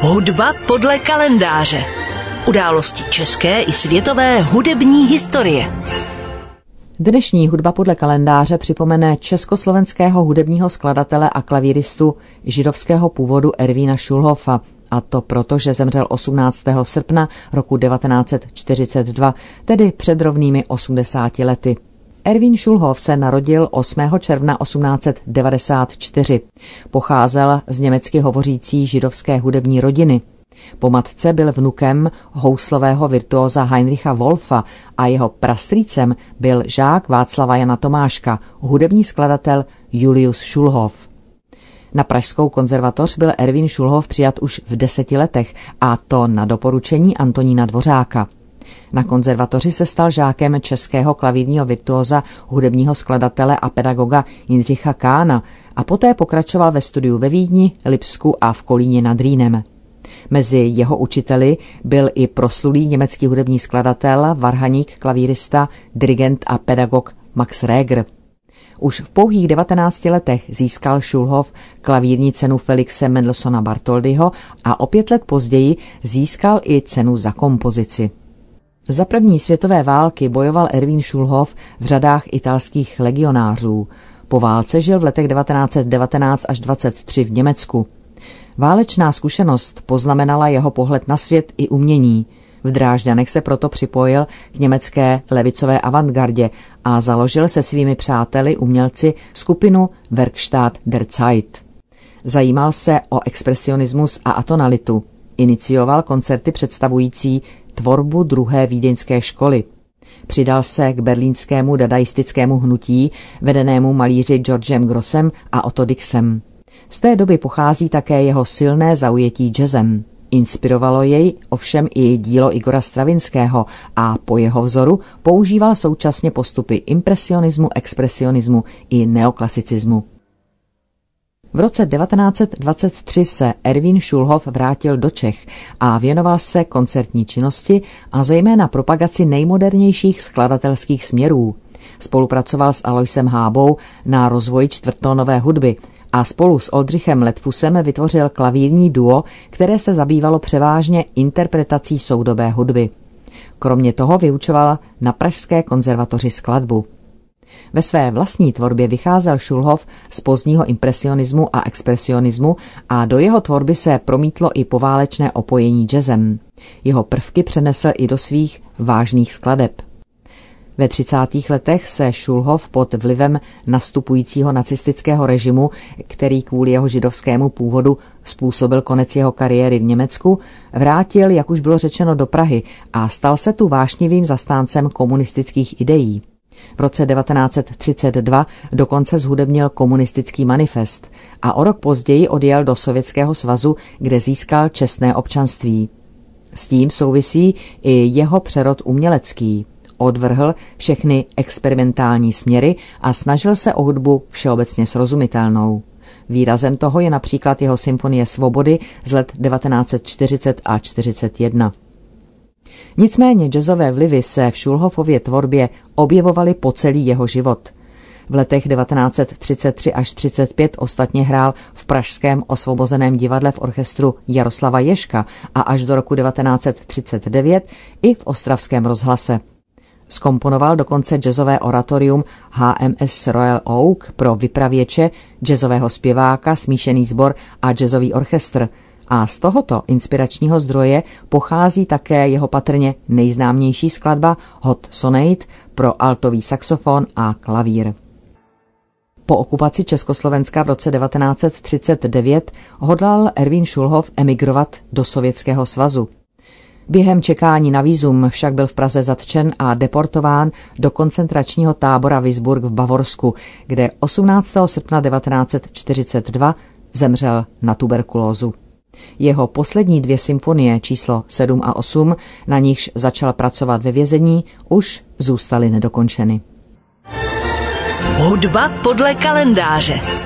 Hudba podle kalendáře. Události české i světové hudební historie. Dnešní hudba podle kalendáře připomene československého hudebního skladatele a klavíristu židovského původu Ervína Šulhofa, a to proto, že zemřel 18. srpna roku 1942, tedy před rovnými 80 lety. Erwin Schulhoff se narodil 8. června 1894. Pocházel z německy hovořící židovské hudební rodiny. Po matce byl vnukem houslového virtuóza Heinricha Wolfa a jeho prastrýcem byl žák Václava Jana Tomáška, hudební skladatel Julius Schulhoff. Na Pražskou konzervatoř byl Erwin Schulhoff přijat už v deseti letech a to na doporučení Antonína Dvořáka. Na konzervatoři se stal žákem českého klavírního virtuóza, hudebního skladatele a pedagoga Jindřicha Kána a poté pokračoval ve studiu ve Vídni, Lipsku a v Kolíně nad Rýnem. Mezi jeho učiteli byl i proslulý německý hudební skladatel, varhaník, klavírista, dirigent a pedagog Max Reger. Už v pouhých 19 letech získal Schulhoff klavírní cenu Felixe Mendelsona Bartoldyho a o pět let později získal i cenu za kompozici. Za první světové války bojoval Erwin Schulhoff v řadách italských legionářů. Po válce žil v letech 1919 až 23 v Německu. Válečná zkušenost poznamenala jeho pohled na svět i umění. V Drážďanech se proto připojil k německé levicové avantgardě a založil se svými přáteli umělci skupinu Werkstatt der Zeit. Zajímal se o expresionismus a atonalitu. Inicioval koncerty představující tvorbu druhé vídeňské školy. Přidal se k berlínskému dadaistickému hnutí, vedenému malíři Georgem Grossem a Otto Dixem. Z té doby pochází také jeho silné zaujetí jazzem. Inspirovalo jej ovšem i dílo Igora Stravinského a po jeho vzoru používal současně postupy impresionismu, expresionismu i neoklasicismu. V roce 1923 se Erwin Schulhoff vrátil do Čech a věnoval se koncertní činnosti a zejména propagaci nejmodernějších skladatelských směrů. Spolupracoval s Aloisem Hábou na rozvoji čtvrtónové hudby a spolu s Oldřichem Letfusem vytvořil klavírní duo, které se zabývalo převážně interpretací soudobé hudby. Kromě toho vyučoval na Pražské konzervatoři skladbu. Ve své vlastní tvorbě vycházel Šulhov z pozdního impresionismu a expresionismu a do jeho tvorby se promítlo i poválečné opojení jazzem. Jeho prvky přenesl i do svých vážných skladeb. Ve 30. letech se Šulhov pod vlivem nastupujícího nacistického režimu, který kvůli jeho židovskému původu způsobil konec jeho kariéry v Německu, vrátil, jak už bylo řečeno, do Prahy a stal se tu vášnivým zastáncem komunistických ideí. V roce 1932 dokonce zhudebnil komunistický manifest a o rok později odjel do Sovětského svazu, kde získal čestné občanství. S tím souvisí i jeho přerod umělecký. Odvrhl všechny experimentální směry a snažil se o hudbu všeobecně srozumitelnou. Výrazem toho je například jeho symfonie Svobody z let 1940 a 41. Nicméně jazzové vlivy se v Šulhofově tvorbě objevovaly po celý jeho život. V letech 1933 až 35 ostatně hrál v Pražském osvobozeném divadle v orchestru Jaroslava Ješka a až do roku 1939 i v Ostravském rozhlase. Skomponoval dokonce jazzové oratorium HMS Royal Oak pro vypravěče, jazzového zpěváka, smíšený sbor a jazzový orchestr – a z tohoto inspiračního zdroje pochází také jeho patrně nejznámější skladba Hot Sonate pro altový saxofon a klavír. Po okupaci Československa v roce 1939 hodlal Erwin Schulhoff emigrovat do Sovětského svazu. Během čekání na výzum však byl v Praze zatčen a deportován do koncentračního tábora Wisburg v Bavorsku, kde 18. srpna 1942 zemřel na tuberkulózu. Jeho poslední dvě symfonie číslo 7 a 8, na nichž začal pracovat ve vězení, už zůstaly nedokončeny. Hudba podle kalendáře.